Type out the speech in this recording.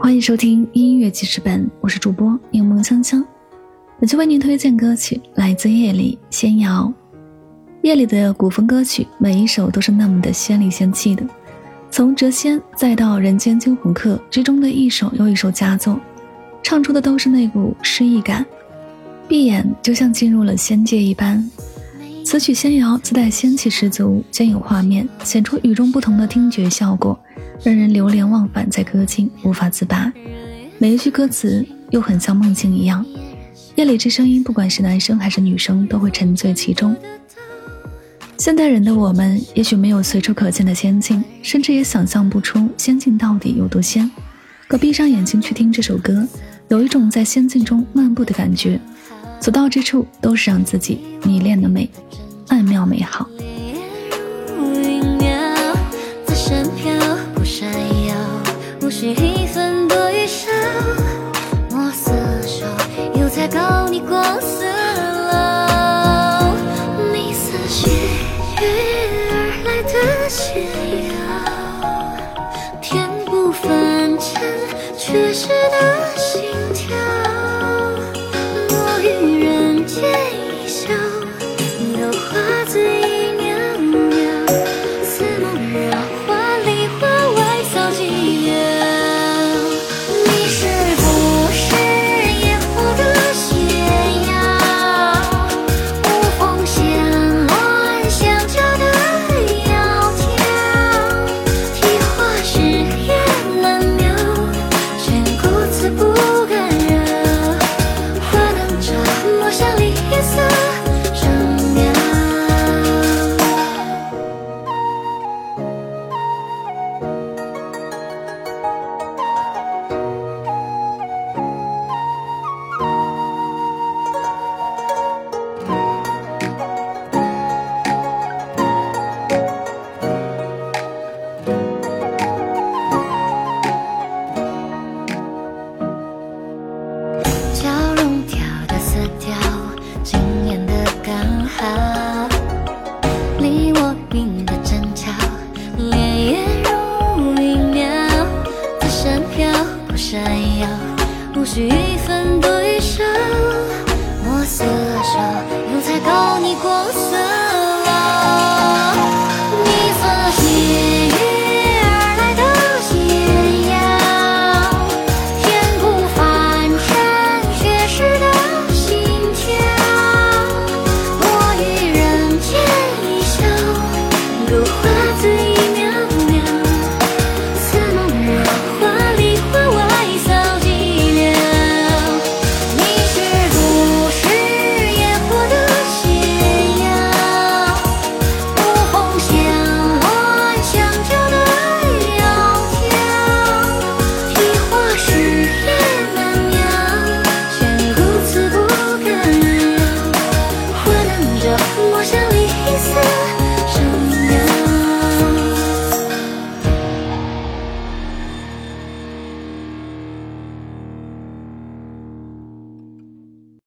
欢迎收听音乐记事本，我是主播柠檬香香。本期为您推荐歌曲来自夜里仙瑶。夜里的古风歌曲，每一首都是那么的仙里仙气的。从《谪仙》再到《人间惊鸿客》之中的一首又一首佳作，唱出的都是那股诗意感，闭眼就像进入了仙界一般。此曲仙瑶自带仙气十足，兼有画面，显出与众不同的听觉效果，让人流连忘返在歌境，无法自拔。每一句歌词又很像梦境一样，夜里这声音，不管是男生还是女生，都会沉醉其中。现代人的我们，也许没有随处可见的仙境，甚至也想象不出仙境到底有多仙。可闭上眼睛去听这首歌，有一种在仙境中漫步的感觉。所到之处都是让自己迷恋的美，曼妙美好。天不分间，却是的心闪耀无需一分多